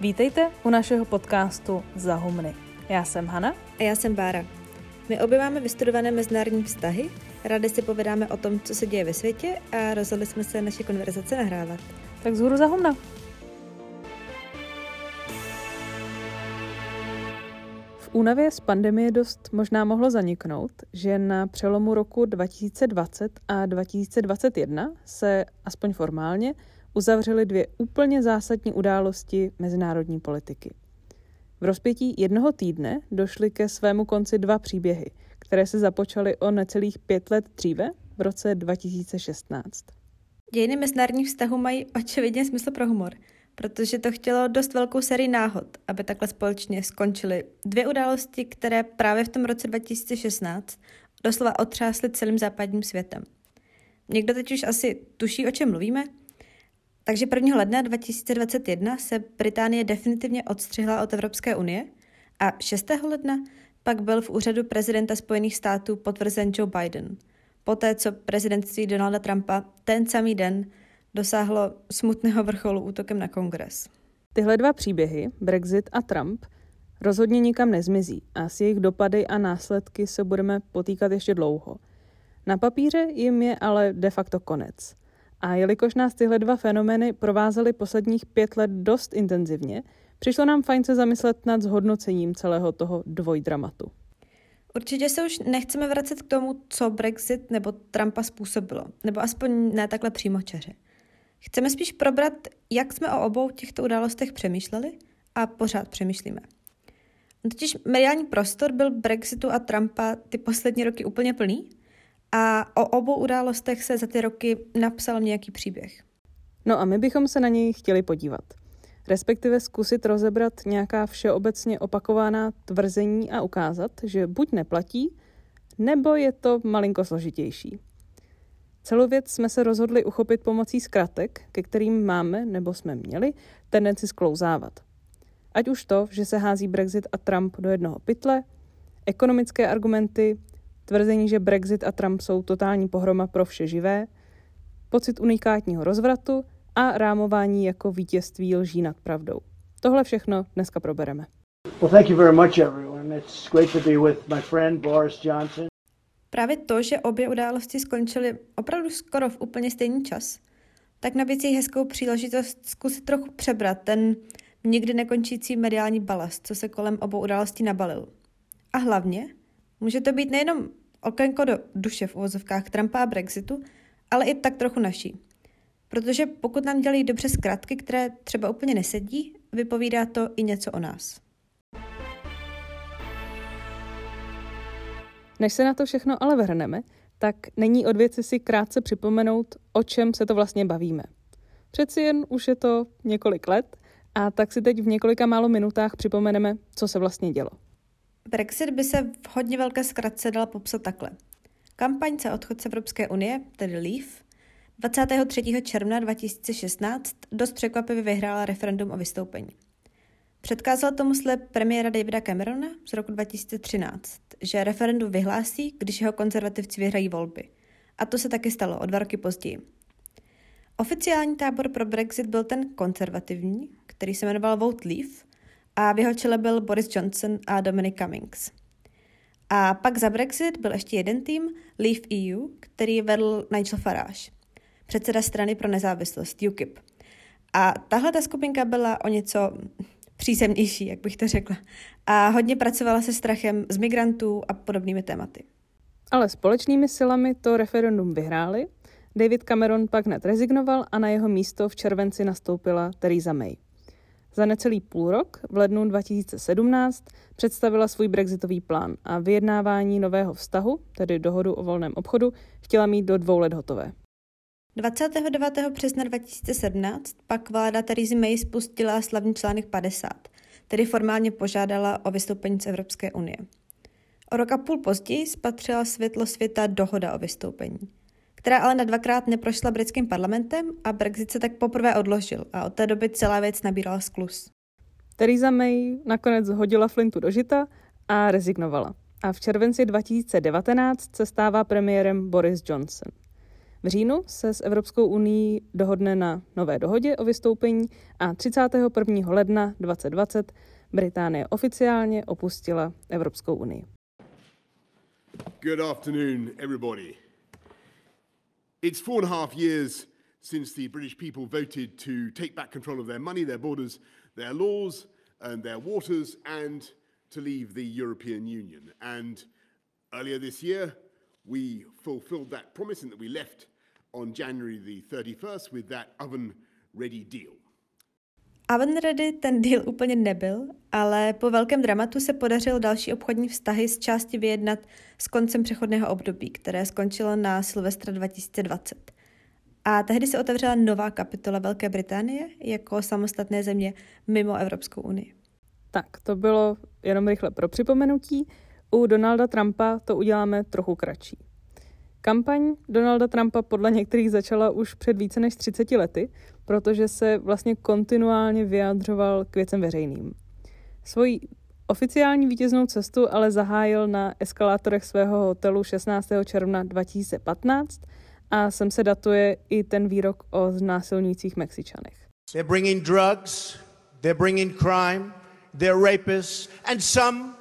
Vítejte u našeho podcastu Zahumny. Já jsem Hana. A já jsem Bára. My obě máme vystudované mezinárodní vztahy, rádi si povídáme o tom, co se děje ve světě a rozhodli jsme se naše konverzace nahrávat. Tak zhůru Zahumna. V únavě z pandemie dost možná mohlo zaniknout, že na přelomu roku 2020 a 2021 se, aspoň formálně, uzavřely dvě úplně zásadní události mezinárodní politiky. V rozpětí jednoho týdne došly ke svému konci dva příběhy, které se započaly o necelých pět let dříve, v roce 2016. Dějiny mezinárodních vztahů mají očividně smysl pro humor, protože to chtělo dost velkou sérii náhod, aby takhle společně skončily dvě události, které právě v tom roce 2016 doslova otřásly celým západním světem. Někdo teď už asi tuší, o čem mluvíme? Takže 1. ledna 2021 se Británie definitivně odstřihla od Evropské unie a 6. ledna pak byl v úřadu prezidenta Spojených států potvrzen Joe Biden, poté co prezidentství Donalda Trumpa ten samý den dosáhlo smutného vrcholu útokem na kongres. Tyhle dva příběhy, Brexit a Trump, rozhodně nikam nezmizí a s jejich dopady a následky se budeme potýkat ještě dlouho. Na papíře jim je ale de facto konec – a jelikož nás tyhle dva fenomény provázely posledních pět let dost intenzivně, přišlo nám fajn se zamyslet nad zhodnocením celého toho dvojdramatu. Určitě se už nechceme vracet k tomu, co Brexit nebo Trumpa způsobilo, nebo aspoň ne takhle čeře. Chceme spíš probrat, jak jsme o obou těchto událostech přemýšleli a pořád přemýšlíme. Totiž mediální prostor byl Brexitu a Trumpa ty poslední roky úplně plný a o obou událostech se za ty roky napsal nějaký příběh. No a my bychom se na něj chtěli podívat. Respektive zkusit rozebrat nějaká všeobecně opakovaná tvrzení a ukázat, že buď neplatí, nebo je to malinko složitější. Celou věc jsme se rozhodli uchopit pomocí zkratek, ke kterým máme, nebo jsme měli, tendenci sklouzávat. Ať už to, že se hází Brexit a Trump do jednoho pytle, ekonomické argumenty, tvrzení, že Brexit a Trump jsou totální pohroma pro vše živé, pocit unikátního rozvratu a rámování jako vítězství lží nad pravdou. Tohle všechno dneska probereme. Well, thank you very much, everyone. It's great to be with my friend Boris Johnson. Právě to, že obě události skončily opravdu skoro v úplně stejný čas, tak nabízí hezkou příležitost zkusit trochu přebrat ten nikdy nekončící mediální balast, co se kolem obou událostí nabalil. A hlavně Může to být nejenom okénko do duše v uvozovkách Trumpa a Brexitu, ale i tak trochu naší. Protože pokud nám dělají dobře zkratky, které třeba úplně nesedí, vypovídá to i něco o nás. Než se na to všechno ale vrhneme, tak není od věci si krátce připomenout, o čem se to vlastně bavíme. Přeci jen už je to několik let a tak si teď v několika málo minutách připomeneme, co se vlastně dělo. Brexit by se v hodně velké zkratce dala popsat takhle. Kampaň za odchod z Evropské unie, tedy Leave, 23. června 2016 dost překvapivě vyhrála referendum o vystoupení. Předkázal tomu slib premiéra Davida Camerona z roku 2013, že referendum vyhlásí, když jeho konzervativci vyhrají volby. A to se taky stalo o dva roky později. Oficiální tábor pro Brexit byl ten konzervativní, který se jmenoval Vote Leave a v jeho čele byl Boris Johnson a Dominic Cummings. A pak za Brexit byl ještě jeden tým, Leave EU, který vedl Nigel Farage, předseda strany pro nezávislost UKIP. A tahle ta skupinka byla o něco přízemnější, jak bych to řekla. A hodně pracovala se strachem z migrantů a podobnými tématy. Ale společnými silami to referendum vyhráli, David Cameron pak hned rezignoval a na jeho místo v červenci nastoupila Theresa May. Za necelý půl rok, v lednu 2017, představila svůj brexitový plán a vyjednávání nového vztahu, tedy dohodu o volném obchodu, chtěla mít do dvou let hotové. 29. března 2017 pak vláda Theresa May spustila slavný článek 50, tedy formálně požádala o vystoupení z Evropské unie. O rok a půl později spatřila světlo světa dohoda o vystoupení která ale na dvakrát neprošla britským parlamentem a Brexit se tak poprvé odložil a od té doby celá věc nabírala sklus. Theresa May nakonec hodila flintu do žita a rezignovala. A v červenci 2019 se stává premiérem Boris Johnson. V říjnu se s Evropskou unii dohodne na nové dohodě o vystoupení a 31. ledna 2020 Británie oficiálně opustila Evropskou unii. Good afternoon, everybody. It's four and a half years since the British people voted to take back control of their money, their borders, their laws, and their waters, and to leave the European Union. And earlier this year, we fulfilled that promise and that we left on January the 31st with that oven ready deal. Oven ready ten deal úplně nebyl, ale po velkém dramatu se podařilo další obchodní vztahy z části vyjednat s koncem přechodného období, které skončilo na Silvestra 2020. A tehdy se otevřela nová kapitola Velké Británie jako samostatné země mimo Evropskou unii. Tak, to bylo jenom rychle pro připomenutí. U Donalda Trumpa to uděláme trochu kratší. Kampaň Donalda Trumpa podle některých začala už před více než 30 lety, protože se vlastně kontinuálně vyjadřoval k věcem veřejným. Svoji oficiální vítěznou cestu ale zahájil na eskalátorech svého hotelu 16. června 2015 a sem se datuje i ten výrok o znásilnících Mexičanech. They're bringing drugs, they're bringing crime, they're rapists, and some,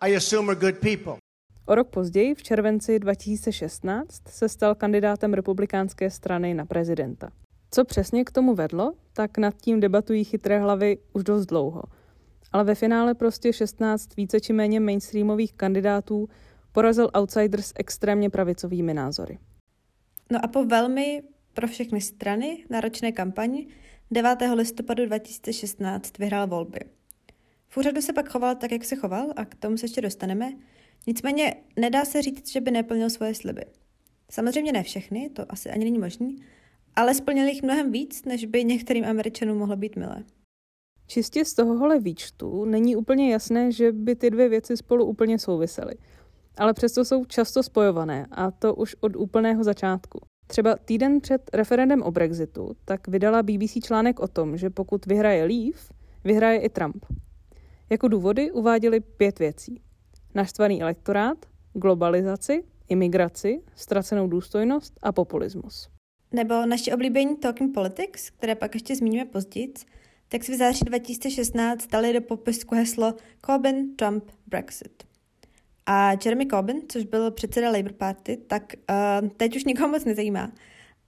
I assume, are good people. O rok později, v červenci 2016, se stal kandidátem republikánské strany na prezidenta. Co přesně k tomu vedlo, tak nad tím debatují chytré hlavy už dost dlouho. Ale ve finále prostě 16 více či méně mainstreamových kandidátů porazil outsider s extrémně pravicovými názory. No a po velmi pro všechny strany náročné kampani 9. listopadu 2016 vyhrál volby. V úřadu se pak choval tak, jak se choval a k tomu se ještě dostaneme. Nicméně nedá se říct, že by neplnil svoje sliby. Samozřejmě ne všechny, to asi ani není možný, ale splnil jich mnohem víc, než by některým Američanům mohlo být milé. Čistě z tohohle výčtu není úplně jasné, že by ty dvě věci spolu úplně souvisely. Ale přesto jsou často spojované, a to už od úplného začátku. Třeba týden před referendem o Brexitu tak vydala BBC článek o tom, že pokud vyhraje Leave, vyhraje i Trump. Jako důvody uváděli pět věcí. Naštvaný elektorát, globalizaci, imigraci, ztracenou důstojnost a populismus. Nebo naše oblíbení Talking Politics, které pak ještě zmíníme později, tak si v září 2016 dali do popisku heslo Corbyn, Trump, Brexit. A Jeremy Corbyn, což byl předseda Labour Party, tak uh, teď už nikoho moc nezajímá.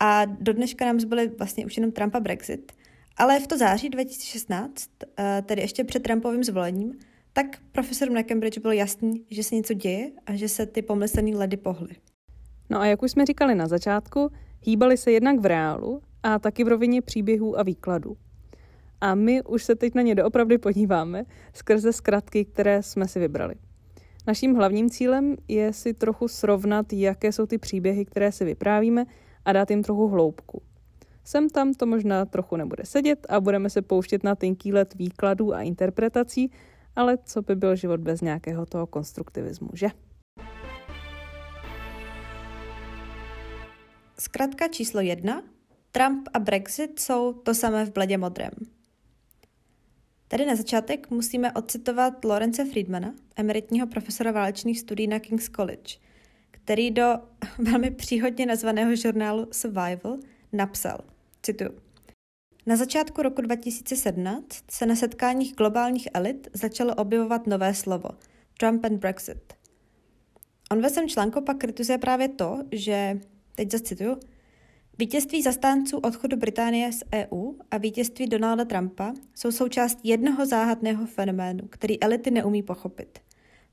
A do dneška nám zbyly vlastně už jenom Trump a Brexit. Ale v to září 2016, uh, tedy ještě před Trumpovým zvolením, tak profesorům na Cambridge bylo jasný, že se něco děje a že se ty pomyslné ledy pohly. No a jak už jsme říkali na začátku, hýbali se jednak v reálu a taky v rovině příběhů a výkladů. A my už se teď na ně doopravdy podíváme skrze zkratky, které jsme si vybrali. Naším hlavním cílem je si trochu srovnat, jaké jsou ty příběhy, které si vyprávíme a dát jim trochu hloubku. Sem tam to možná trochu nebude sedět a budeme se pouštět na tenký let výkladů a interpretací, ale co by byl život bez nějakého toho konstruktivismu, že? Zkratka číslo jedna. Trump a Brexit jsou to samé v bledě modrém. Tady na začátek musíme odcitovat Lorence Friedmana, emeritního profesora válečných studií na King's College, který do velmi příhodně nazvaného žurnálu Survival napsal, cituju, na začátku roku 2017 se na setkáních globálních elit začalo objevovat nové slovo Trump and Brexit. On ve svém článku pak kritizuje právě to, že, teď zacituju, Vítězství zastánců odchodu Británie z EU a vítězství Donalda Trumpa jsou součást jednoho záhadného fenoménu, který elity neumí pochopit.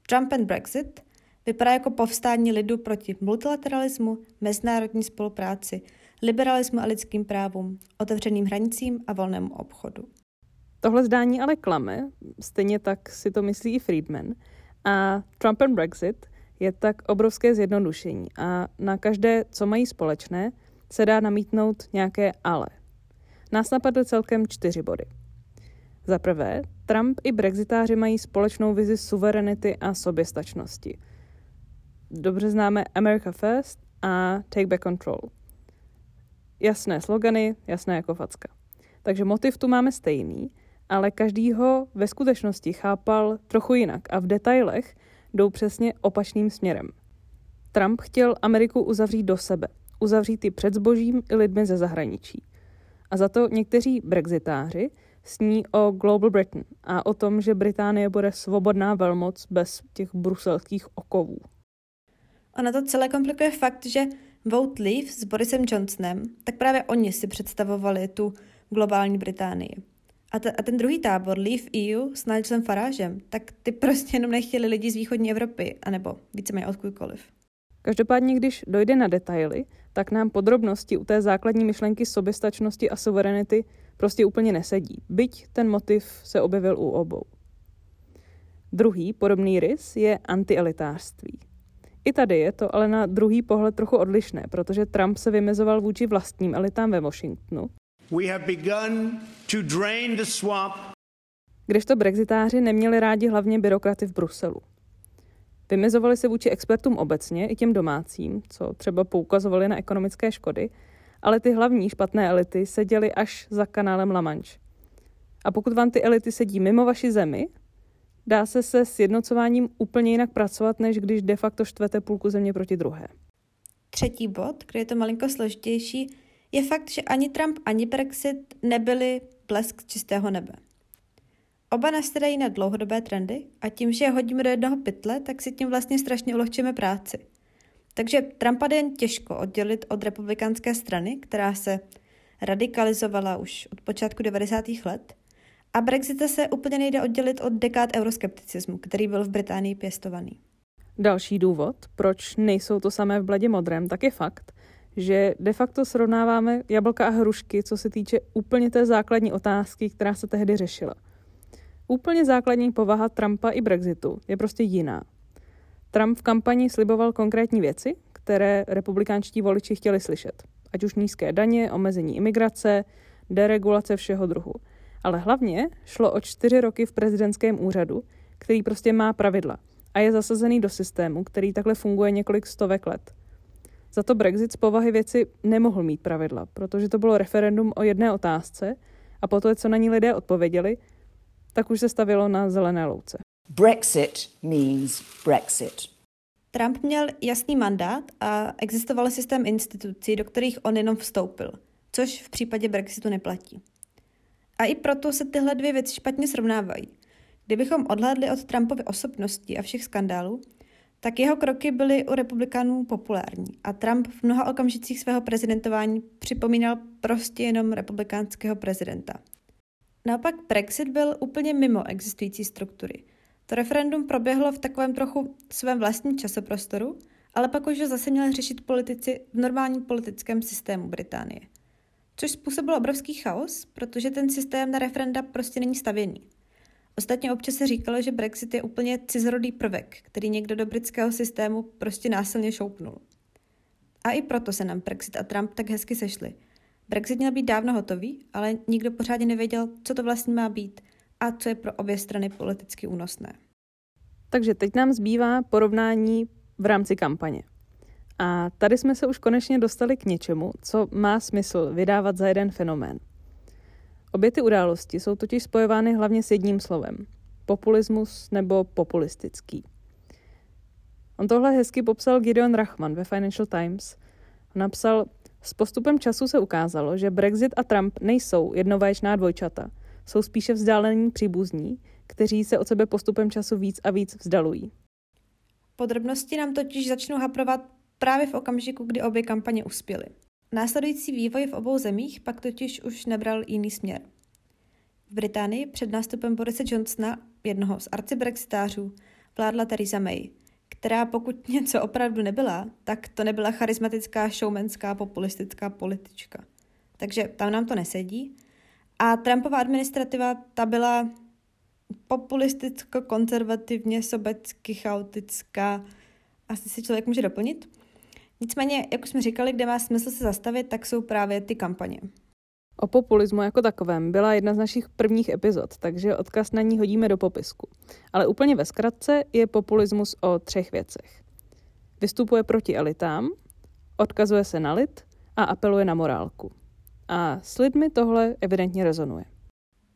Trump and Brexit vypadá jako povstání lidu proti multilateralismu, mezinárodní spolupráci, liberalismu a lidským právům, otevřeným hranicím a volnému obchodu. Tohle zdání ale klame, stejně tak si to myslí i Friedman. A Trump and Brexit je tak obrovské zjednodušení a na každé, co mají společné, se dá namítnout nějaké ale. Nás napadly celkem čtyři body. Za prvé, Trump i brexitáři mají společnou vizi suverenity a soběstačnosti. Dobře známe America First a Take Back Control. Jasné slogany, jasné jako facka. Takže motiv tu máme stejný, ale každý ho ve skutečnosti chápal trochu jinak a v detailech jdou přesně opačným směrem. Trump chtěl Ameriku uzavřít do sebe, uzavřít i před zbožím i lidmi ze zahraničí. A za to někteří brexitáři sní o Global Britain a o tom, že Británie bude svobodná velmoc bez těch bruselských okovů. Ono to celé komplikuje fakt, že Vote Leave s Borisem Johnsonem, tak právě oni si představovali tu globální Británii. A, te, a ten druhý tábor, Leave EU s Nigelem Faragem, tak ty prostě jenom nechtěli lidi z východní Evropy, anebo víceméně odkudkoliv. Každopádně, když dojde na detaily, tak nám podrobnosti u té základní myšlenky soběstačnosti a suverenity prostě úplně nesedí, byť ten motiv se objevil u obou. Druhý podobný rys je antielitářství. I tady je to ale na druhý pohled trochu odlišné, protože Trump se vymezoval vůči vlastním elitám ve Washingtonu. We have begun to drain the swamp. Kdežto brexitáři neměli rádi hlavně byrokraty v Bruselu. Vymezovali se vůči expertům obecně, i těm domácím, co třeba poukazovali na ekonomické škody, ale ty hlavní špatné elity seděly až za kanálem La Manche. A pokud vám ty elity sedí mimo vaši zemi, dá se se sjednocováním úplně jinak pracovat, než když de facto štvete půlku země proti druhé. Třetí bod, kde je to malinko složitější, je fakt, že ani Trump, ani Brexit nebyli blesk čistého nebe. Oba nastadají na dlouhodobé trendy a tím, že je hodíme do jednoho pytle, tak si tím vlastně strašně ulehčíme práci. Takže Trumpa jde jen těžko oddělit od republikánské strany, která se radikalizovala už od počátku 90. let, a Brexit se úplně nejde oddělit od dekád euroskepticismu, který byl v Británii pěstovaný. Další důvod, proč nejsou to samé v bledě modrém, tak je fakt, že de facto srovnáváme jablka a hrušky, co se týče úplně té základní otázky, která se tehdy řešila. Úplně základní povaha Trumpa i Brexitu je prostě jiná. Trump v kampani sliboval konkrétní věci, které republikánští voliči chtěli slyšet. Ať už nízké daně, omezení imigrace, deregulace všeho druhu – ale hlavně šlo o čtyři roky v prezidentském úřadu, který prostě má pravidla a je zasazený do systému, který takhle funguje několik stovek let. Za to Brexit z povahy věci nemohl mít pravidla, protože to bylo referendum o jedné otázce a po to, co na ní lidé odpověděli, tak už se stavilo na zelené louce. Brexit means Brexit. Trump měl jasný mandát a existoval systém institucí, do kterých on jenom vstoupil, což v případě Brexitu neplatí. A i proto se tyhle dvě věci špatně srovnávají. Kdybychom odhlédli od Trumpovy osobnosti a všech skandálů, tak jeho kroky byly u republikánů populární a Trump v mnoha okamžicích svého prezidentování připomínal prostě jenom republikánského prezidenta. Naopak Brexit byl úplně mimo existující struktury. To referendum proběhlo v takovém trochu svém vlastním časoprostoru, ale pak už ho zase měli řešit politici v normálním politickém systému Británie – což způsobilo obrovský chaos, protože ten systém na referenda prostě není stavěný. Ostatně občas se říkalo, že Brexit je úplně cizorodý prvek, který někdo do britského systému prostě násilně šoupnul. A i proto se nám Brexit a Trump tak hezky sešli. Brexit měl být dávno hotový, ale nikdo pořádně nevěděl, co to vlastně má být a co je pro obě strany politicky únosné. Takže teď nám zbývá porovnání v rámci kampaně. A tady jsme se už konečně dostali k něčemu, co má smysl vydávat za jeden fenomén. Obě ty události jsou totiž spojovány hlavně s jedním slovem. Populismus nebo populistický. On tohle hezky popsal Gideon Rachman ve Financial Times. Napsal, s postupem času se ukázalo, že Brexit a Trump nejsou jednovaječná dvojčata. Jsou spíše vzdálení příbuzní, kteří se od sebe postupem času víc a víc vzdalují. Podrobnosti nám totiž začnou haprovat právě v okamžiku, kdy obě kampaně uspěly. Následující vývoj v obou zemích pak totiž už nebral jiný směr. V Británii před nástupem Borise Johnsona, jednoho z arcibrexitářů, vládla Theresa May, která pokud něco opravdu nebyla, tak to nebyla charismatická, showmanská, populistická politička. Takže tam nám to nesedí. A Trumpova administrativa ta byla populisticko-konzervativně, sobecky, chaotická. Asi si člověk může doplnit. Nicméně, jak už jsme říkali, kde má smysl se zastavit, tak jsou právě ty kampaně. O populismu jako takovém byla jedna z našich prvních epizod, takže odkaz na ní hodíme do popisku. Ale úplně ve zkratce je populismus o třech věcech. Vystupuje proti elitám, odkazuje se na lid a apeluje na morálku. A s lidmi tohle evidentně rezonuje.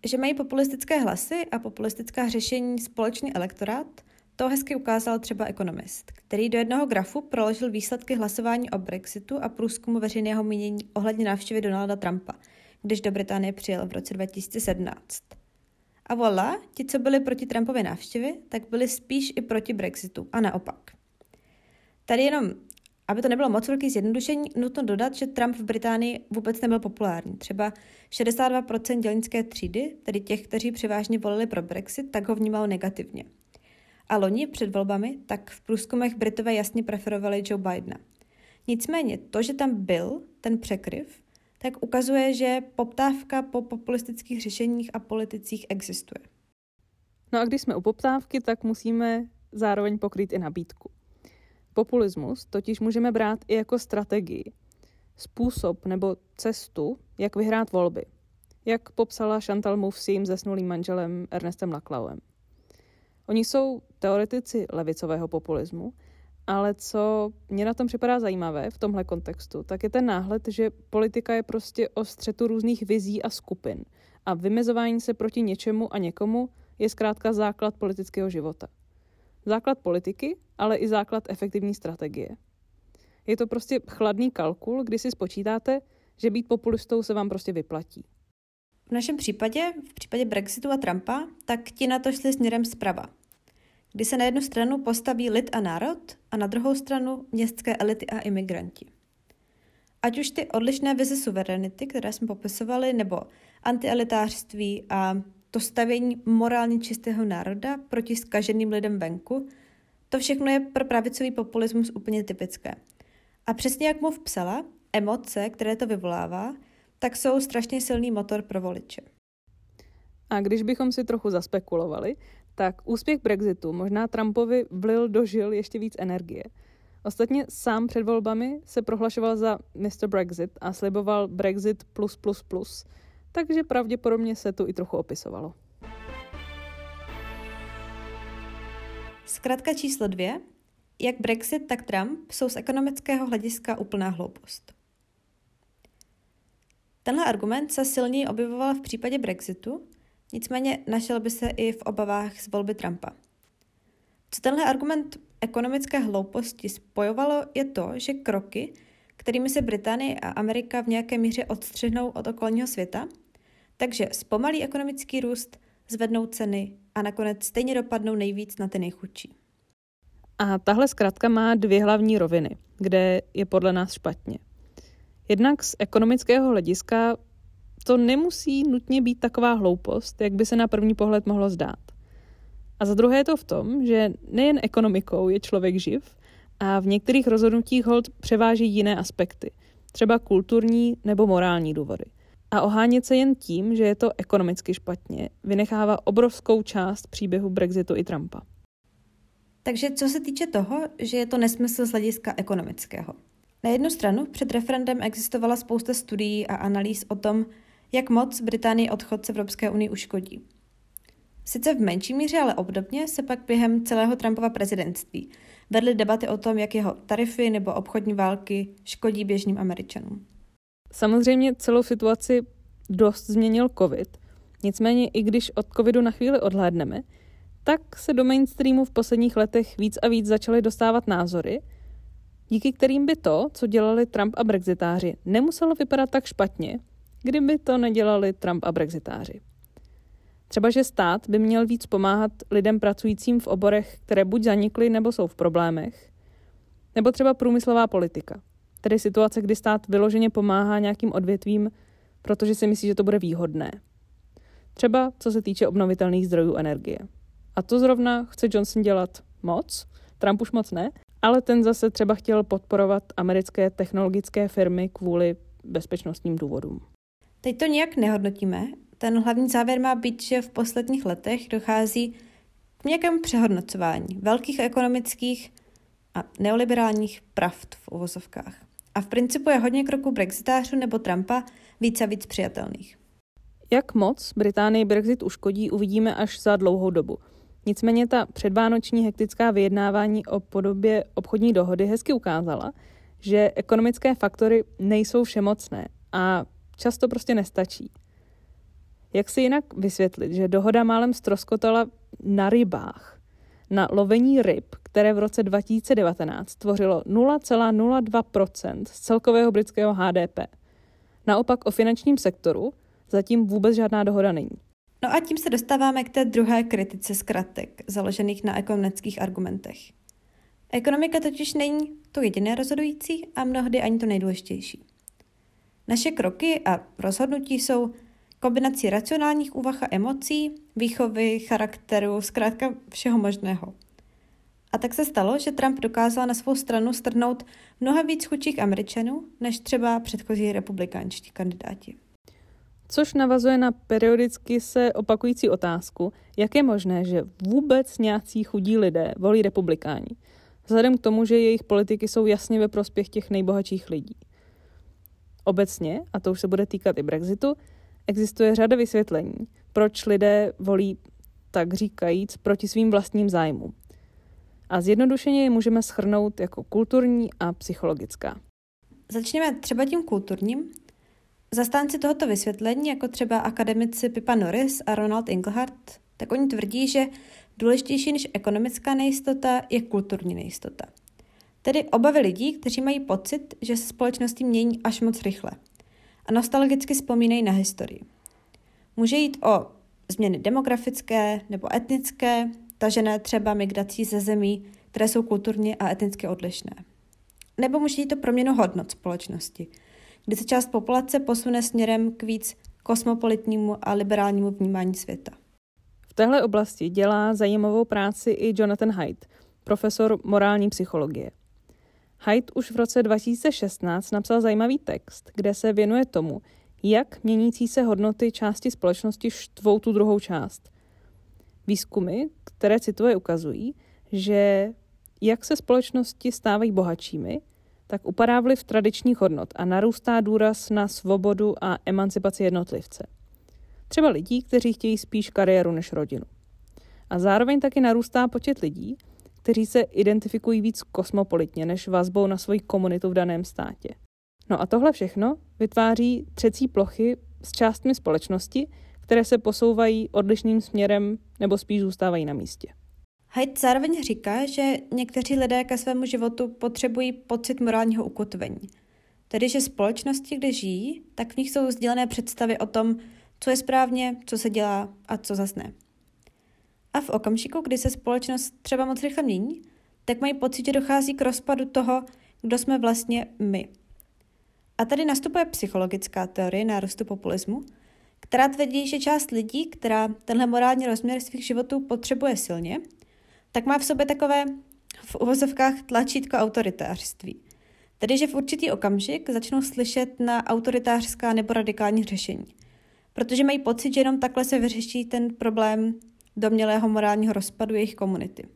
Že mají populistické hlasy a populistická řešení společný elektorát, to hezky ukázal třeba ekonomist, který do jednoho grafu proložil výsledky hlasování o Brexitu a průzkumu veřejného mínění ohledně návštěvy Donalda Trumpa, když do Británie přijel v roce 2017. A voilà, ti, co byli proti Trumpově návštěvě, tak byli spíš i proti Brexitu a naopak. Tady jenom, aby to nebylo moc velký zjednodušení, nutno dodat, že Trump v Británii vůbec nebyl populární. Třeba 62% dělnické třídy, tedy těch, kteří převážně volili pro Brexit, tak ho vnímalo negativně. A loni před volbami tak v průzkumech Britové jasně preferovali Joe Bidena. Nicméně to, že tam byl ten překryv, tak ukazuje, že poptávka po populistických řešeních a politicích existuje. No a když jsme u poptávky, tak musíme zároveň pokrýt i nabídku. Populismus totiž můžeme brát i jako strategii, způsob nebo cestu, jak vyhrát volby, jak popsala Chantal Mouffe svým zesnulým manželem Ernestem Laclauem. Oni jsou teoretici levicového populismu, ale co mě na tom připadá zajímavé v tomhle kontextu, tak je ten náhled, že politika je prostě o střetu různých vizí a skupin a vymezování se proti něčemu a někomu je zkrátka základ politického života. Základ politiky, ale i základ efektivní strategie. Je to prostě chladný kalkul, kdy si spočítáte, že být populistou se vám prostě vyplatí. V našem případě, v případě Brexitu a Trumpa, tak ti na to šli směrem zprava. Kdy se na jednu stranu postaví lid a národ a na druhou stranu městské elity a imigranti. Ať už ty odlišné vize suverenity, které jsme popisovali, nebo antielitářství a to stavění morálně čistého národa proti skaženým lidem venku, to všechno je pro pravicový populismus úplně typické. A přesně jak mu psala, emoce, které to vyvolává, tak jsou strašně silný motor pro voliče. A když bychom si trochu zaspekulovali, tak úspěch Brexitu možná Trumpovi vlil do žil ještě víc energie. Ostatně sám před volbami se prohlašoval za Mr. Brexit a sliboval Brexit plus plus plus, takže pravděpodobně se tu i trochu opisovalo. Zkrátka číslo dvě. Jak Brexit, tak Trump jsou z ekonomického hlediska úplná hloupost. Tenhle argument se silněji objevoval v případě Brexitu, nicméně našel by se i v obavách z volby Trumpa. Co tenhle argument ekonomické hlouposti spojovalo, je to, že kroky, kterými se Británie a Amerika v nějaké míře odstřihnou od okolního světa, takže zpomalí ekonomický růst, zvednou ceny a nakonec stejně dopadnou nejvíc na ty nejchudší. A tahle zkrátka má dvě hlavní roviny, kde je podle nás špatně. Jednak z ekonomického hlediska to nemusí nutně být taková hloupost, jak by se na první pohled mohlo zdát. A za druhé je to v tom, že nejen ekonomikou je člověk živ a v některých rozhodnutích hold převáží jiné aspekty, třeba kulturní nebo morální důvody. A ohánět se jen tím, že je to ekonomicky špatně, vynechává obrovskou část příběhu Brexitu i Trumpa. Takže co se týče toho, že je to nesmysl z hlediska ekonomického. Na jednu stranu před referendem existovala spousta studií a analýz o tom, jak moc Británii odchod z Evropské unie uškodí. Sice v menší míře, ale obdobně se pak během celého Trumpova prezidentství vedly debaty o tom, jak jeho tarify nebo obchodní války škodí běžným Američanům. Samozřejmě celou situaci dost změnil COVID. Nicméně i když od covidu na chvíli odhlédneme, tak se do mainstreamu v posledních letech víc a víc začaly dostávat názory, díky kterým by to, co dělali Trump a brexitáři, nemuselo vypadat tak špatně, kdyby to nedělali Trump a brexitáři. Třeba, že stát by měl víc pomáhat lidem pracujícím v oborech, které buď zanikly nebo jsou v problémech, nebo třeba průmyslová politika, tedy situace, kdy stát vyloženě pomáhá nějakým odvětvím, protože si myslí, že to bude výhodné. Třeba co se týče obnovitelných zdrojů energie. A to zrovna chce Johnson dělat moc, Trump už moc ne, ale ten zase třeba chtěl podporovat americké technologické firmy kvůli bezpečnostním důvodům. Teď to nějak nehodnotíme. Ten hlavní závěr má být, že v posledních letech dochází k nějakému přehodnocování velkých ekonomických a neoliberálních pravd v uvozovkách. A v principu je hodně kroků brexitářů nebo Trumpa víc a víc přijatelných. Jak moc Británii Brexit uškodí, uvidíme až za dlouhou dobu – Nicméně ta předvánoční hektická vyjednávání o podobě obchodní dohody hezky ukázala, že ekonomické faktory nejsou všemocné a často prostě nestačí. Jak si jinak vysvětlit, že dohoda málem stroskotala na rybách? na lovení ryb, které v roce 2019 tvořilo 0,02 z celkového britského HDP. Naopak o finančním sektoru zatím vůbec žádná dohoda není. No a tím se dostáváme k té druhé kritice zkratek, založených na ekonomických argumentech. Ekonomika totiž není to jediné rozhodující a mnohdy ani to nejdůležitější. Naše kroky a rozhodnutí jsou kombinací racionálních úvah a emocí, výchovy, charakteru, zkrátka všeho možného. A tak se stalo, že Trump dokázal na svou stranu strhnout mnohem víc chudších Američanů, než třeba předchozí republikánští kandidáti. Což navazuje na periodicky se opakující otázku, jak je možné, že vůbec nějací chudí lidé volí republikáni, vzhledem k tomu, že jejich politiky jsou jasně ve prospěch těch nejbohatších lidí. Obecně, a to už se bude týkat i Brexitu, existuje řada vysvětlení, proč lidé volí, tak říkajíc, proti svým vlastním zájmům. A zjednodušeně je můžeme schrnout jako kulturní a psychologická. Začněme třeba tím kulturním. Zastánci tohoto vysvětlení, jako třeba akademici Pippa Norris a Ronald Engelhardt, tak oni tvrdí, že důležitější než ekonomická nejistota je kulturní nejistota. Tedy obavy lidí, kteří mají pocit, že se společnosti mění až moc rychle a nostalgicky vzpomínají na historii. Může jít o změny demografické nebo etnické, tažené třeba migrací ze zemí, které jsou kulturně a etnicky odlišné. Nebo může jít o proměnu hodnot společnosti, kdy se část populace posune směrem k víc kosmopolitnímu a liberálnímu vnímání světa. V téhle oblasti dělá zajímavou práci i Jonathan Haidt, profesor morální psychologie. Haidt už v roce 2016 napsal zajímavý text, kde se věnuje tomu, jak měnící se hodnoty části společnosti štvou tu druhou část. Výzkumy, které cituje, ukazují, že jak se společnosti stávají bohatšími, tak upadá vliv tradičních hodnot a narůstá důraz na svobodu a emancipaci jednotlivce. Třeba lidí, kteří chtějí spíš kariéru než rodinu. A zároveň taky narůstá počet lidí, kteří se identifikují víc kosmopolitně než vazbou na svoji komunitu v daném státě. No a tohle všechno vytváří třecí plochy s částmi společnosti, které se posouvají odlišným směrem nebo spíš zůstávají na místě. Haidt zároveň říká, že někteří lidé ke svému životu potřebují pocit morálního ukotvení. Tedy, že společnosti, kde žijí, tak v nich jsou sdílené představy o tom, co je správně, co se dělá a co zas ne. A v okamžiku, kdy se společnost třeba moc rychle mění, tak mají pocit, že dochází k rozpadu toho, kdo jsme vlastně my. A tady nastupuje psychologická teorie nárůstu populismu, která tvrdí, že část lidí, která tenhle morální rozměr svých životů potřebuje silně, tak má v sobě takové v uvozovkách tlačítko autoritářství. Tedy, že v určitý okamžik začnou slyšet na autoritářská nebo radikální řešení. Protože mají pocit, že jenom takhle se vyřeší ten problém domělého morálního rozpadu jejich komunity.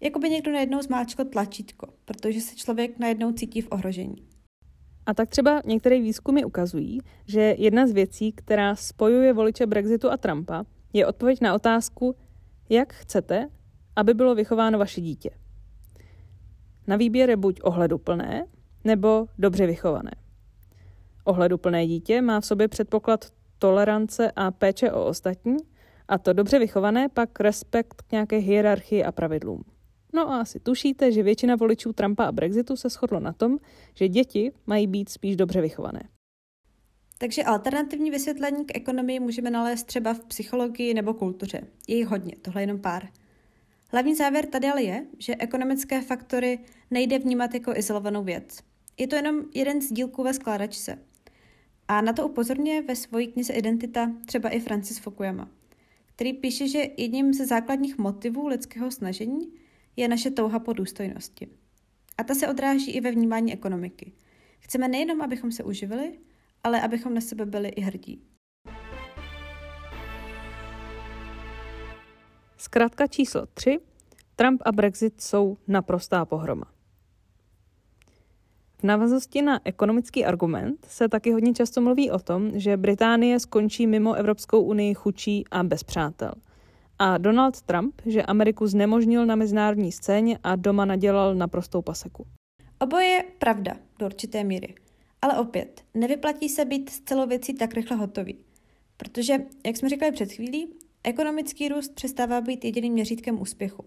Jako by někdo najednou zmáčkl tlačítko, protože se člověk najednou cítí v ohrožení. A tak třeba některé výzkumy ukazují, že jedna z věcí, která spojuje voliče Brexitu a Trumpa, je odpověď na otázku, jak chcete, aby bylo vychováno vaše dítě. Na výběr je buď ohleduplné, nebo dobře vychované. Ohleduplné dítě má v sobě předpoklad tolerance a péče o ostatní, a to dobře vychované pak respekt k nějaké hierarchii a pravidlům. No a asi tušíte, že většina voličů Trumpa a Brexitu se shodlo na tom, že děti mají být spíš dobře vychované. Takže alternativní vysvětlení k ekonomii můžeme nalézt třeba v psychologii nebo kultuře. Je jich hodně, tohle jenom pár. Hlavní závěr tady ale je, že ekonomické faktory nejde vnímat jako izolovanou věc. Je to jenom jeden z dílků ve skládačce. A na to upozorňuje ve své knize Identita třeba i Francis Fukuyama, který píše, že jedním ze základních motivů lidského snažení je naše touha po důstojnosti. A ta se odráží i ve vnímání ekonomiky. Chceme nejenom, abychom se uživili, ale abychom na sebe byli i hrdí. Zkrátka číslo 3. Trump a Brexit jsou naprostá pohroma. V návaznosti na ekonomický argument se taky hodně často mluví o tom, že Británie skončí mimo Evropskou unii chučí a bez přátel – a Donald Trump, že Ameriku znemožnil na mezinárodní scéně a doma nadělal naprostou paseku. Oboje je pravda do určité míry. Ale opět, nevyplatí se být s celou věcí tak rychle hotový. Protože, jak jsme říkali před chvílí, ekonomický růst přestává být jediným měřítkem úspěchu.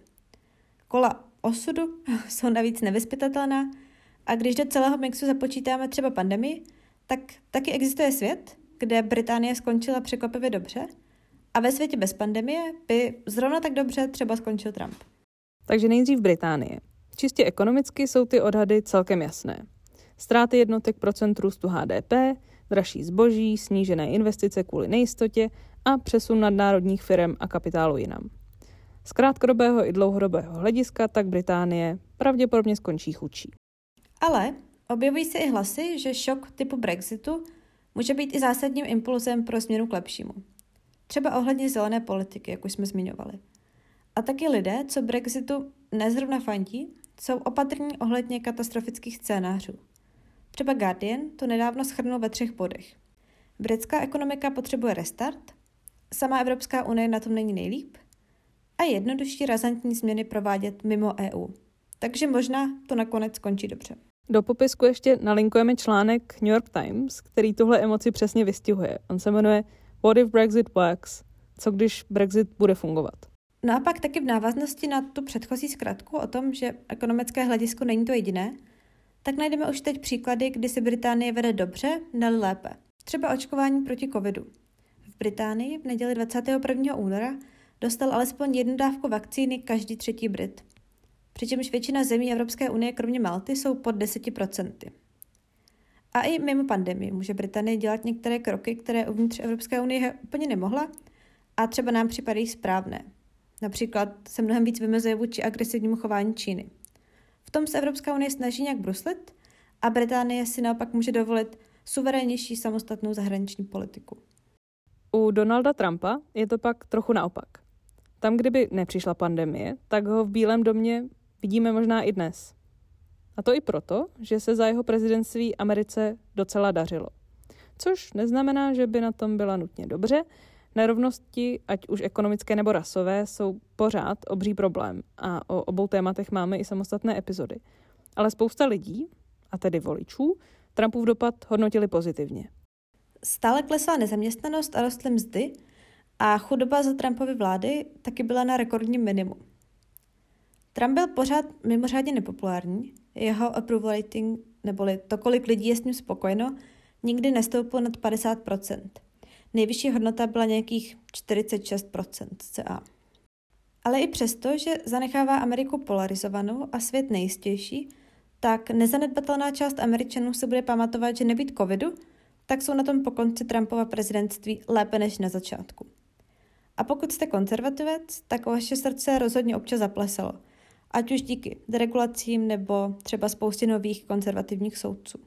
Kola osudu jsou navíc nevyspytatelná a když do celého mixu započítáme třeba pandemii, tak taky existuje svět, kde Británie skončila překvapivě dobře a ve světě bez pandemie by zrovna tak dobře třeba skončil Trump. Takže nejdřív Británie. Čistě ekonomicky jsou ty odhady celkem jasné. Ztráty jednotek procent růstu HDP, dražší zboží, snížené investice kvůli nejistotě a přesun nadnárodních firm a kapitálu jinam. Z krátkodobého i dlouhodobého hlediska tak Británie pravděpodobně skončí chudší. Ale objevují se i hlasy, že šok typu Brexitu může být i zásadním impulzem pro změnu k lepšímu. Třeba ohledně zelené politiky, jak už jsme zmiňovali. A taky lidé, co Brexitu nezrovna fandí, jsou opatrní ohledně katastrofických scénářů. Třeba Guardian to nedávno schrnul ve třech bodech. Britská ekonomika potřebuje restart, sama Evropská unie na tom není nejlíp a jednodušší razantní změny provádět mimo EU. Takže možná to nakonec skončí dobře. Do popisku ještě nalinkujeme článek New York Times, který tuhle emoci přesně vystihuje. On se jmenuje What if Brexit works? Co když Brexit bude fungovat? No a pak taky v návaznosti na tu předchozí zkratku o tom, že ekonomické hledisko není to jediné, tak najdeme už teď příklady, kdy se Británie vede dobře, ne lépe. Třeba očkování proti covidu. V Británii v neděli 21. února dostal alespoň jednu dávku vakcíny každý třetí Brit. Přičemž většina zemí Evropské unie, kromě Malty, jsou pod 10%. A i mimo pandemii může Británie dělat některé kroky, které uvnitř Evropské unie úplně nemohla a třeba nám připadají správné. Například se mnohem víc vymezuje vůči agresivnímu chování Číny. V tom se Evropská unie snaží nějak bruslit a Británie si naopak může dovolit suverénnější samostatnou zahraniční politiku. U Donalda Trumpa je to pak trochu naopak. Tam, kdyby nepřišla pandemie, tak ho v Bílém domě vidíme možná i dnes. A to i proto, že se za jeho prezidentství Americe docela dařilo. Což neznamená, že by na tom byla nutně dobře, Nerovnosti, ať už ekonomické nebo rasové, jsou pořád obří problém a o obou tématech máme i samostatné epizody. Ale spousta lidí, a tedy voličů, Trumpův dopad hodnotili pozitivně. Stále klesla nezaměstnanost a rostly mzdy a chudoba za Trumpovy vlády taky byla na rekordním minimum. Trump byl pořád mimořádně nepopulární, jeho approval rating, neboli to, kolik lidí je s ním spokojeno, nikdy nestoupil nad 50%. Nejvyšší hodnota byla nějakých 46% CA. Ale i přesto, že zanechává Ameriku polarizovanou a svět nejistější, tak nezanedbatelná část Američanů se bude pamatovat, že nebýt covidu, tak jsou na tom po konci Trumpova prezidentství lépe než na začátku. A pokud jste konzervativec, tak vaše srdce rozhodně občas zaplesalo, ať už díky deregulacím nebo třeba spoustě nových konzervativních soudců.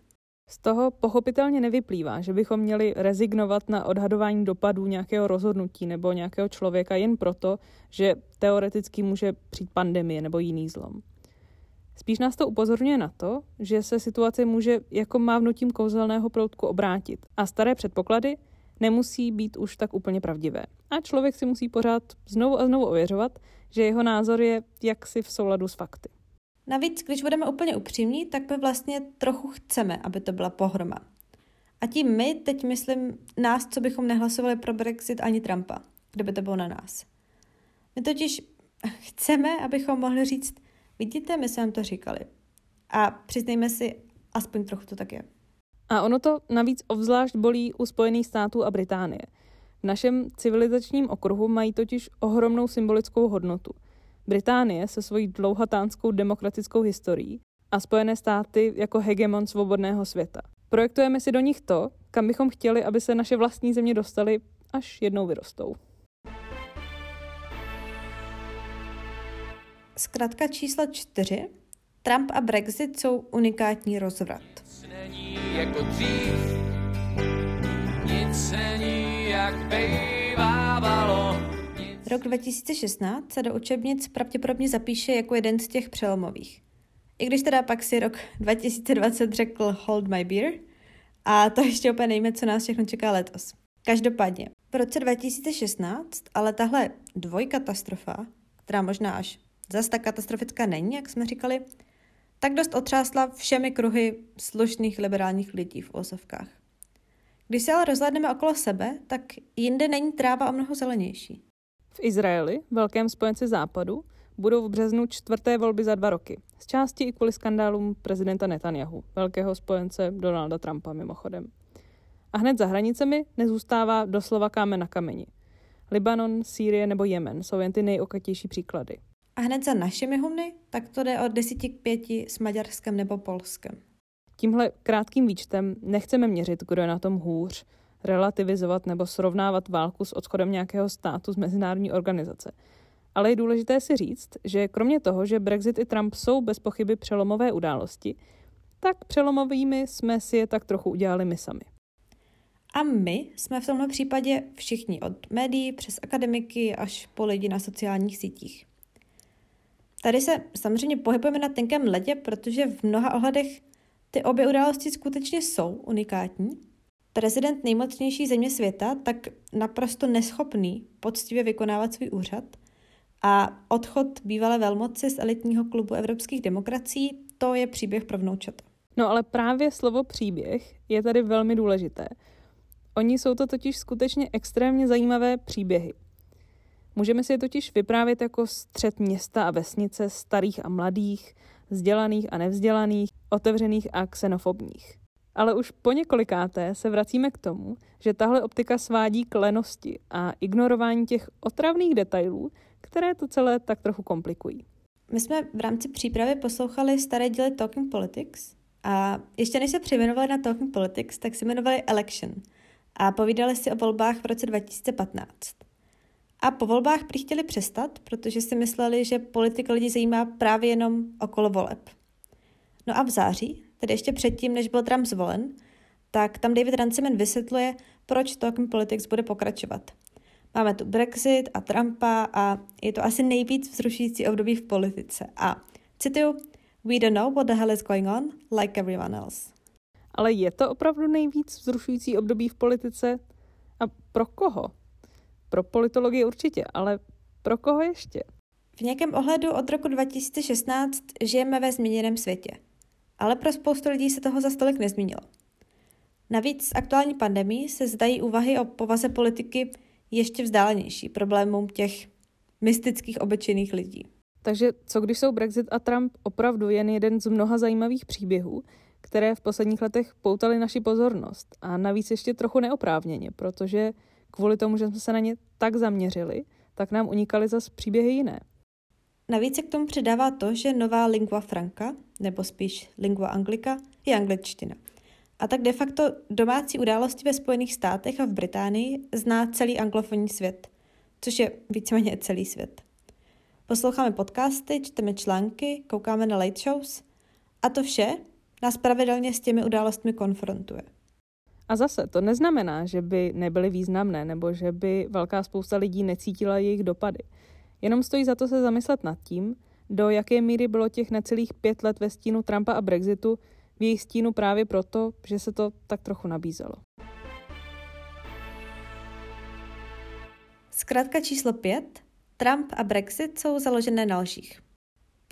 Z toho pochopitelně nevyplývá, že bychom měli rezignovat na odhadování dopadů nějakého rozhodnutí nebo nějakého člověka jen proto, že teoreticky může přijít pandemie nebo jiný zlom. Spíš nás to upozorňuje na to, že se situace může jako mávnutím kouzelného proutku obrátit a staré předpoklady nemusí být už tak úplně pravdivé. A člověk si musí pořád znovu a znovu ověřovat, že jeho názor je jaksi v souladu s fakty. Navíc, když budeme úplně upřímní, tak my vlastně trochu chceme, aby to byla pohroma. A tím my, teď myslím nás, co bychom nehlasovali pro Brexit ani Trumpa, kdyby to bylo na nás. My totiž chceme, abychom mohli říct, vidíte, my jsme vám to říkali. A přiznejme si, aspoň trochu to tak je. A ono to navíc obzvlášť bolí u Spojených států a Británie. V našem civilizačním okruhu mají totiž ohromnou symbolickou hodnotu – Británie se svojí dlouhatánskou demokratickou historií a Spojené státy jako hegemon svobodného světa. Projektujeme si do nich to, kam bychom chtěli, aby se naše vlastní země dostaly, až jednou vyrostou. Zkrátka číslo čtyři. Trump a Brexit jsou unikátní rozvrat. Není jako dřív, nic není jak bývávalo. Rok 2016 se do učebnic pravděpodobně zapíše jako jeden z těch přelomových. I když teda pak si rok 2020 řekl Hold my beer, a to ještě úplně nejme, co nás všechno čeká letos. Každopádně, v roce 2016, ale tahle dvojkatastrofa, která možná až zas tak katastrofická není, jak jsme říkali, tak dost otřásla všemi kruhy slušných liberálních lidí v osovkách. Když se ale rozhledneme okolo sebe, tak jinde není tráva o mnoho zelenější. V Izraeli, velkém spojenci západu, budou v březnu čtvrté volby za dva roky. Z části i kvůli skandálům prezidenta Netanyahu, velkého spojence Donalda Trumpa mimochodem. A hned za hranicemi nezůstává doslova kámen na kameni. Libanon, Sýrie nebo Jemen jsou jen ty nejokatější příklady. A hned za našimi humny, tak to jde od 10 k 5 s Maďarskem nebo Polskem. Tímhle krátkým výčtem nechceme měřit, kdo je na tom hůř, relativizovat nebo srovnávat válku s odchodem nějakého státu z mezinárodní organizace. Ale je důležité si říct, že kromě toho, že Brexit i Trump jsou bez pochyby přelomové události, tak přelomovými jsme si je tak trochu udělali my sami. A my jsme v tomhle případě všichni, od médií přes akademiky až po lidi na sociálních sítích. Tady se samozřejmě pohybujeme na tenkém ledě, protože v mnoha ohledech ty obě události skutečně jsou unikátní. Prezident nejmocnější země světa tak naprosto neschopný poctivě vykonávat svůj úřad a odchod bývalé velmoci z elitního klubu evropských demokracií, to je příběh pro vnoučata. No ale právě slovo příběh je tady velmi důležité. Oni jsou to totiž skutečně extrémně zajímavé příběhy. Můžeme si je totiž vyprávět jako střed města a vesnice starých a mladých, vzdělaných a nevzdělaných, otevřených a xenofobních. Ale už po několikáté se vracíme k tomu, že tahle optika svádí k lenosti a ignorování těch otravných detailů, které to celé tak trochu komplikují. My jsme v rámci přípravy poslouchali staré díly Talking Politics a ještě než se přejmenovali na Talking Politics, tak se jmenovali Election a povídali si o volbách v roce 2015. A po volbách prý chtěli přestat, protože si mysleli, že politika lidi zajímá právě jenom okolo voleb. No a v září, tedy ještě předtím, než byl Trump zvolen, tak tam David Ranciman vysvětluje, proč Talking Politics bude pokračovat. Máme tu Brexit a Trumpa a je to asi nejvíc vzrušující období v politice. A cituju, We don't know what the hell is going on, like everyone else. Ale je to opravdu nejvíc vzrušující období v politice? A pro koho? Pro politologii určitě, ale pro koho ještě? V nějakém ohledu od roku 2016 žijeme ve změněném světě. Ale pro spoustu lidí se toho za stolik nezmínilo. Navíc s aktuální pandemí se zdají úvahy o povaze politiky ještě vzdálenější problémům těch mystických obyčejných lidí. Takže co když jsou Brexit a Trump opravdu jen jeden z mnoha zajímavých příběhů, které v posledních letech poutaly naši pozornost a navíc ještě trochu neoprávněně, protože kvůli tomu, že jsme se na ně tak zaměřili, tak nám unikaly zas příběhy jiné. Navíc se k tomu přidává to, že nová lingua franca, nebo spíš lingua anglica, je angličtina. A tak de facto domácí události ve Spojených státech a v Británii zná celý anglofonní svět, což je víceméně celý svět. Posloucháme podcasty, čteme články, koukáme na late shows a to vše nás pravidelně s těmi událostmi konfrontuje. A zase to neznamená, že by nebyly významné nebo že by velká spousta lidí necítila jejich dopady. Jenom stojí za to se zamyslet nad tím, do jaké míry bylo těch necelých pět let ve stínu Trumpa a Brexitu v jejich stínu právě proto, že se to tak trochu nabízelo. Zkrátka číslo pět. Trump a Brexit jsou založené na lžích.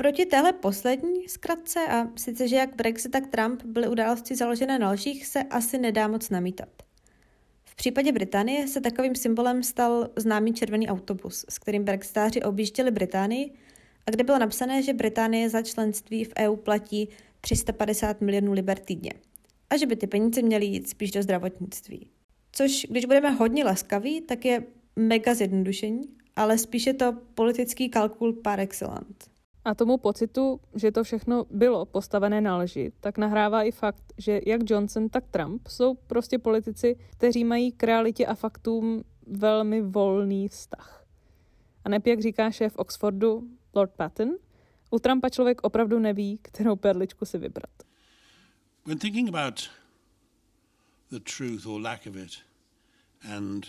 Proti téhle poslední zkratce, a sice, že jak Brexit, tak Trump byly události založené na lžích, se asi nedá moc namítat. V případě Británie se takovým symbolem stal známý červený autobus, s kterým brexitáři objížděli Británii a kde bylo napsané, že Británie za členství v EU platí 350 milionů liber týdně a že by ty peníze měly jít spíš do zdravotnictví. Což, když budeme hodně laskaví, tak je mega zjednodušení, ale spíše to politický kalkul par excellence. A tomu pocitu, že to všechno bylo postavené na lži, tak nahrává i fakt, že jak Johnson, tak Trump jsou prostě politici, kteří mají k realitě a faktům velmi volný vztah. A neb, jak říká šéf Oxfordu, Lord Patton, u Trumpa člověk opravdu neví, kterou perličku si vybrat. When thinking about the truth or lack of it and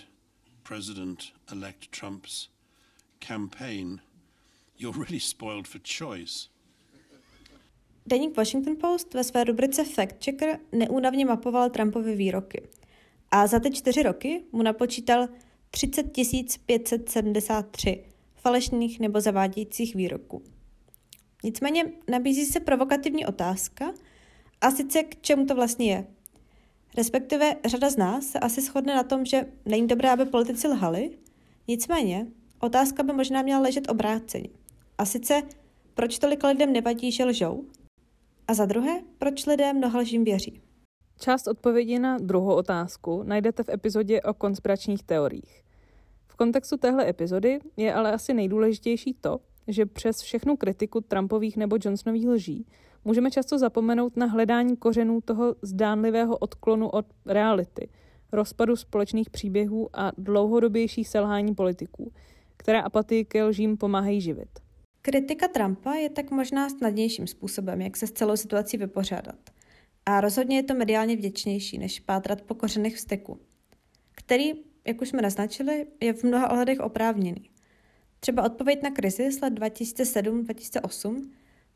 President-elect Trump's campaign You're really spoiled for choice. Deník Washington Post ve své rubrice Fact Checker neúnavně mapoval Trumpovy výroky. A za ty čtyři roky mu napočítal 30 573 falešných nebo zavádějících výroků. Nicméně nabízí se provokativní otázka, a sice k čemu to vlastně je. Respektive řada z nás se asi shodne na tom, že není dobré, aby politici lhali, nicméně otázka by možná měla ležet obráceně. A sice, proč tolik lidem nevadí, že lžou? A za druhé, proč lidé mnoha lžím věří? Část odpovědi na druhou otázku najdete v epizodě o konspiračních teoriích. V kontextu téhle epizody je ale asi nejdůležitější to, že přes všechnu kritiku Trumpových nebo Johnsonových lží můžeme často zapomenout na hledání kořenů toho zdánlivého odklonu od reality, rozpadu společných příběhů a dlouhodobějších selhání politiků, které apatii ke lžím pomáhají živit. Kritika Trumpa je tak možná snadnějším způsobem, jak se s celou situací vypořádat. A rozhodně je to mediálně vděčnější, než pátrat po kořenech vzteku, který, jak už jsme naznačili, je v mnoha ohledech oprávněný. Třeba odpověď na krizi z let 2007-2008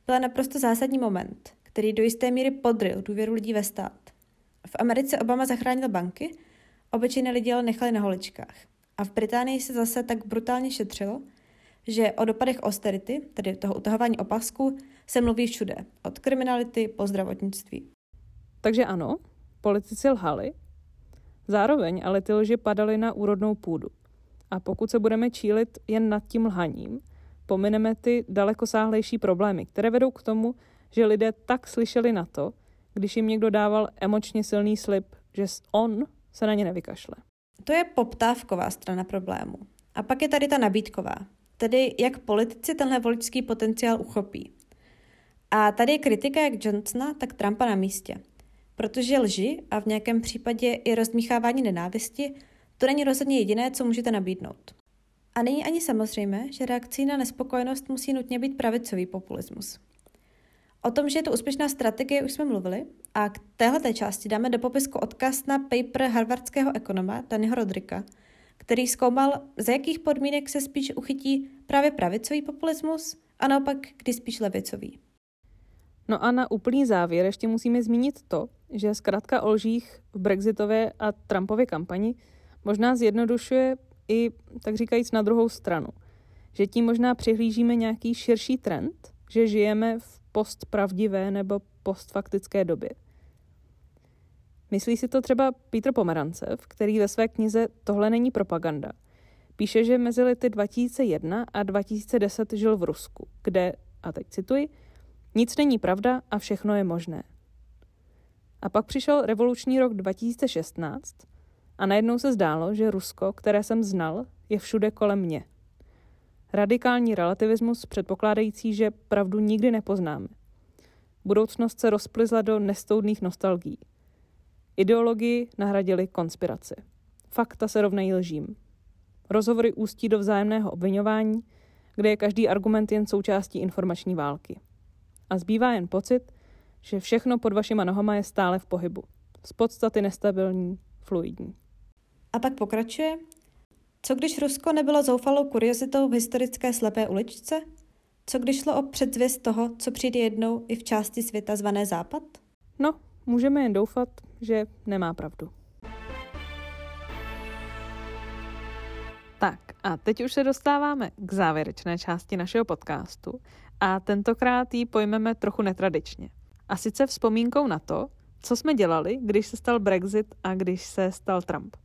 byla naprosto zásadní moment, který do jisté míry podryl důvěru lidí ve stát. V Americe Obama zachránil banky, obyčejné lidi ale nechali na holičkách. A v Británii se zase tak brutálně šetřilo, že o dopadech austerity, tedy toho utahování opasků, se mluví všude, od kriminality po zdravotnictví. Takže ano, politici lhali, zároveň ale ty lži padaly na úrodnou půdu. A pokud se budeme čílit jen nad tím lhaním, pomineme ty dalekosáhlejší problémy, které vedou k tomu, že lidé tak slyšeli na to, když jim někdo dával emočně silný slib, že on se na ně nevykašle. To je poptávková strana problému. A pak je tady ta nabídková, tedy jak politici tenhle voličský potenciál uchopí. A tady je kritika jak Johnsona, tak Trumpa na místě. Protože lži a v nějakém případě i rozdmíchávání nenávisti, to není rozhodně jediné, co můžete nabídnout. A není ani samozřejmé, že reakcí na nespokojenost musí nutně být pravicový populismus. O tom, že je to úspěšná strategie, už jsme mluvili a k téhle části dáme do popisku odkaz na paper harvardského ekonoma Daniho Rodrika, který zkoumal, za jakých podmínek se spíš uchytí právě pravicový populismus a naopak kdy spíš levicový. No a na úplný závěr ještě musíme zmínit to, že zkrátka o lžích v Brexitové a Trumpově kampani možná zjednodušuje i, tak říkajíc, na druhou stranu. Že tím možná přihlížíme nějaký širší trend, že žijeme v postpravdivé nebo postfaktické době. Myslí si to třeba Petr Pomerancev, který ve své knize Tohle není propaganda. Píše, že mezi lety 2001 a 2010 žil v Rusku, kde, a teď cituji, nic není pravda a všechno je možné. A pak přišel revoluční rok 2016 a najednou se zdálo, že Rusko, které jsem znal, je všude kolem mě. Radikální relativismus předpokládající, že pravdu nikdy nepoznáme. Budoucnost se rozplizla do nestoudných nostalgií. Ideologii nahradili konspiraci. Fakta se rovnají lžím. Rozhovory ústí do vzájemného obvinování, kde je každý argument jen součástí informační války. A zbývá jen pocit, že všechno pod vašima nohama je stále v pohybu. Z podstaty nestabilní, fluidní. A pak pokračuje. Co když Rusko nebylo zoufalou kuriozitou v historické slepé uličce? Co když šlo o předzvěst toho, co přijde jednou i v části světa zvané Západ? No, můžeme jen doufat, že nemá pravdu. Tak a teď už se dostáváme k závěrečné části našeho podcastu a tentokrát ji pojmeme trochu netradičně. A sice vzpomínkou na to, co jsme dělali, když se stal Brexit a když se stal Trump.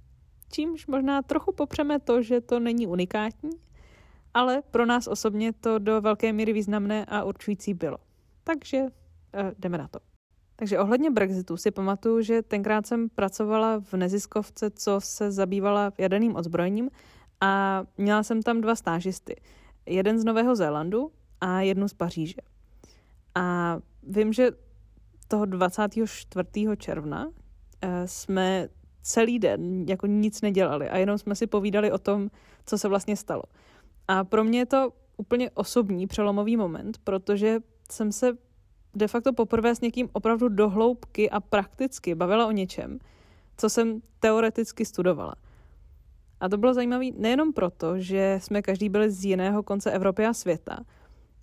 Čímž možná trochu popřeme to, že to není unikátní, ale pro nás osobně to do velké míry významné a určující bylo. Takže eh, jdeme na to. Takže ohledně Brexitu si pamatuju, že tenkrát jsem pracovala v neziskovce, co se zabývala jaderným odzbrojením a měla jsem tam dva stážisty. Jeden z Nového Zélandu a jednu z Paříže. A vím, že toho 24. června eh, jsme celý den jako nic nedělali a jenom jsme si povídali o tom, co se vlastně stalo. A pro mě je to úplně osobní přelomový moment, protože jsem se de facto poprvé s někým opravdu dohloubky a prakticky bavila o něčem, co jsem teoreticky studovala. A to bylo zajímavé nejenom proto, že jsme každý byli z jiného konce Evropy a světa,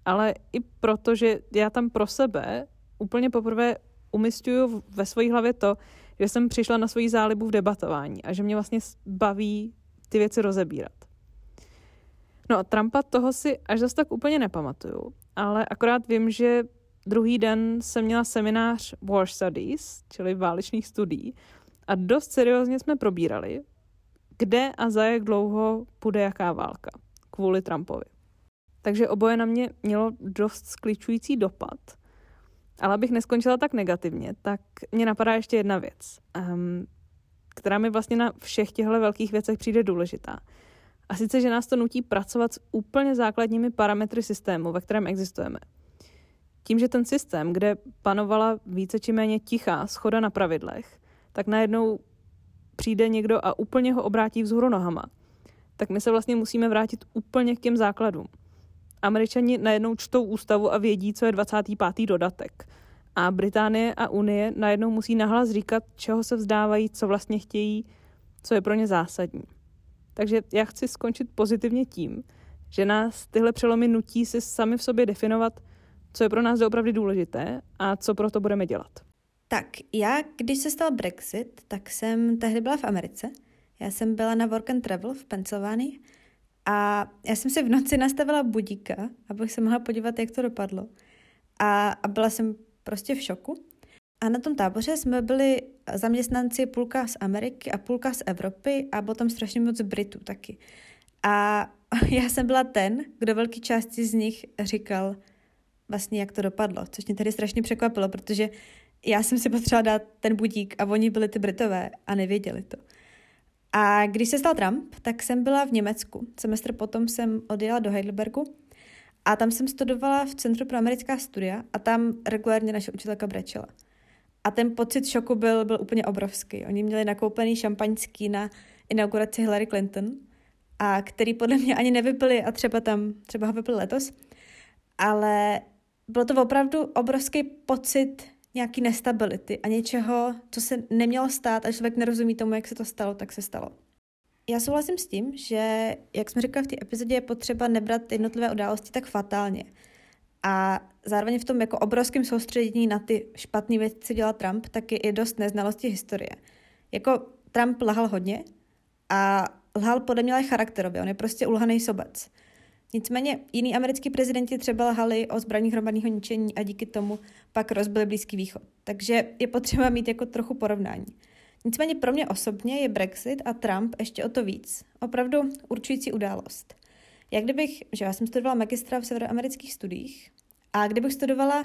ale i proto, že já tam pro sebe úplně poprvé umistuju ve své hlavě to, že jsem přišla na svoji zálibu v debatování a že mě vlastně baví ty věci rozebírat. No a Trumpa toho si až zase tak úplně nepamatuju, ale akorát vím, že druhý den jsem měla seminář War Studies, čili válečných studií, a dost seriózně jsme probírali, kde a za jak dlouho půjde jaká válka kvůli Trumpovi. Takže oboje na mě mělo dost skličující dopad. Ale abych neskončila tak negativně, tak mě napadá ještě jedna věc, um, která mi vlastně na všech těchto velkých věcech přijde důležitá. A sice, že nás to nutí pracovat s úplně základními parametry systému, ve kterém existujeme. Tím, že ten systém, kde panovala více či méně tichá schoda na pravidlech, tak najednou přijde někdo a úplně ho obrátí vzhůru nohama. Tak my se vlastně musíme vrátit úplně k těm základům. Američani najednou čtou ústavu a vědí, co je 25. dodatek. A Británie a Unie najednou musí nahlas říkat, čeho se vzdávají, co vlastně chtějí, co je pro ně zásadní. Takže já chci skončit pozitivně tím, že nás tyhle přelomy nutí si sami v sobě definovat, co je pro nás opravdu důležité a co pro to budeme dělat. Tak, já, když se stal Brexit, tak jsem tehdy byla v Americe. Já jsem byla na Work and Travel v Pensylvánii a já jsem si v noci nastavila budíka, abych se mohla podívat, jak to dopadlo. A, a byla jsem prostě v šoku. A na tom táboře jsme byli zaměstnanci půlka z Ameriky a půlka z Evropy a potom strašně moc Britů taky. A já jsem byla ten, kdo velký části z nich říkal vlastně, jak to dopadlo, což mě tedy strašně překvapilo, protože já jsem si potřebovala dát ten budík a oni byli ty Britové a nevěděli to. A když se stal Trump, tak jsem byla v Německu. Semestr potom jsem odjela do Heidelbergu a tam jsem studovala v Centru pro americká studia a tam regulárně naše učitelka brečela. A ten pocit šoku byl, byl úplně obrovský. Oni měli nakoupený šampaňský na inauguraci Hillary Clinton, a který podle mě ani nevypili a třeba tam, třeba ho vypili letos. Ale bylo to opravdu obrovský pocit nějaký nestability a něčeho, co se nemělo stát a člověk nerozumí tomu, jak se to stalo, tak se stalo. Já souhlasím s tím, že, jak jsme říkali v té epizodě, je potřeba nebrat jednotlivé události tak fatálně. A zároveň v tom jako obrovském soustředění na ty špatné věci, co dělal Trump, tak je i dost neznalosti historie. Jako Trump lhal hodně a lhal podle mě charakterově, on je prostě ulhaný sobec. Nicméně jiní americký prezidenti třeba lhali o zbraních hromadného ničení a díky tomu pak rozbili Blízký východ. Takže je potřeba mít jako trochu porovnání. Nicméně pro mě osobně je Brexit a Trump ještě o to víc. Opravdu určující událost. Jak kdybych, že já jsem studovala magistra v severoamerických studiích a kdybych studovala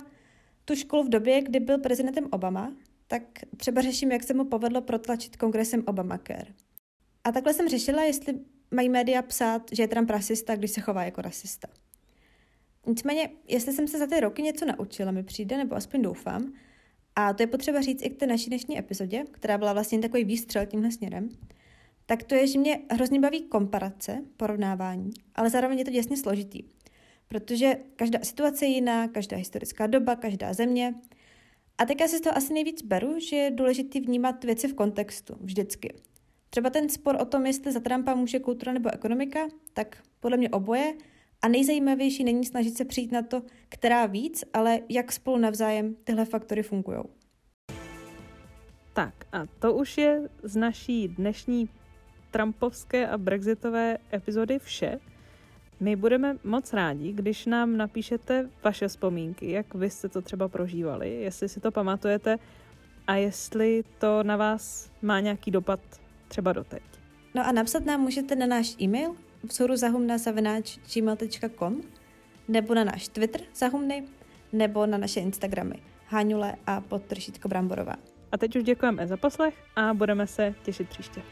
tu školu v době, kdy byl prezidentem Obama, tak třeba řeším, jak se mu povedlo protlačit kongresem Obamacare. A takhle jsem řešila, jestli mají média psát, že je Trump rasista, když se chová jako rasista. Nicméně, jestli jsem se za ty roky něco naučila, mi přijde, nebo aspoň doufám, a to je potřeba říct i k té naší dnešní epizodě, která byla vlastně takový výstřel tímhle směrem, tak to je, že mě hrozně baví komparace, porovnávání, ale zároveň je to děsně složitý. Protože každá situace je jiná, každá historická doba, každá země. A tak já si z toho asi nejvíc beru, že je důležité vnímat věci v kontextu, vždycky. Třeba ten spor o tom, jestli za Trumpa může kultura nebo ekonomika, tak podle mě oboje. A nejzajímavější není snažit se přijít na to, která víc, ale jak spolu navzájem tyhle faktory fungují. Tak a to už je z naší dnešní Trumpovské a Brexitové epizody vše. My budeme moc rádi, když nám napíšete vaše vzpomínky, jak vy jste to třeba prožívali, jestli si to pamatujete a jestli to na vás má nějaký dopad třeba doteď. No a napsat nám můžete na náš e-mail vzoruzahumna.gmail.com nebo na náš Twitter zahumny nebo na naše Instagramy Háňule a podtržítko Bramborová. A teď už děkujeme za poslech a budeme se těšit příště.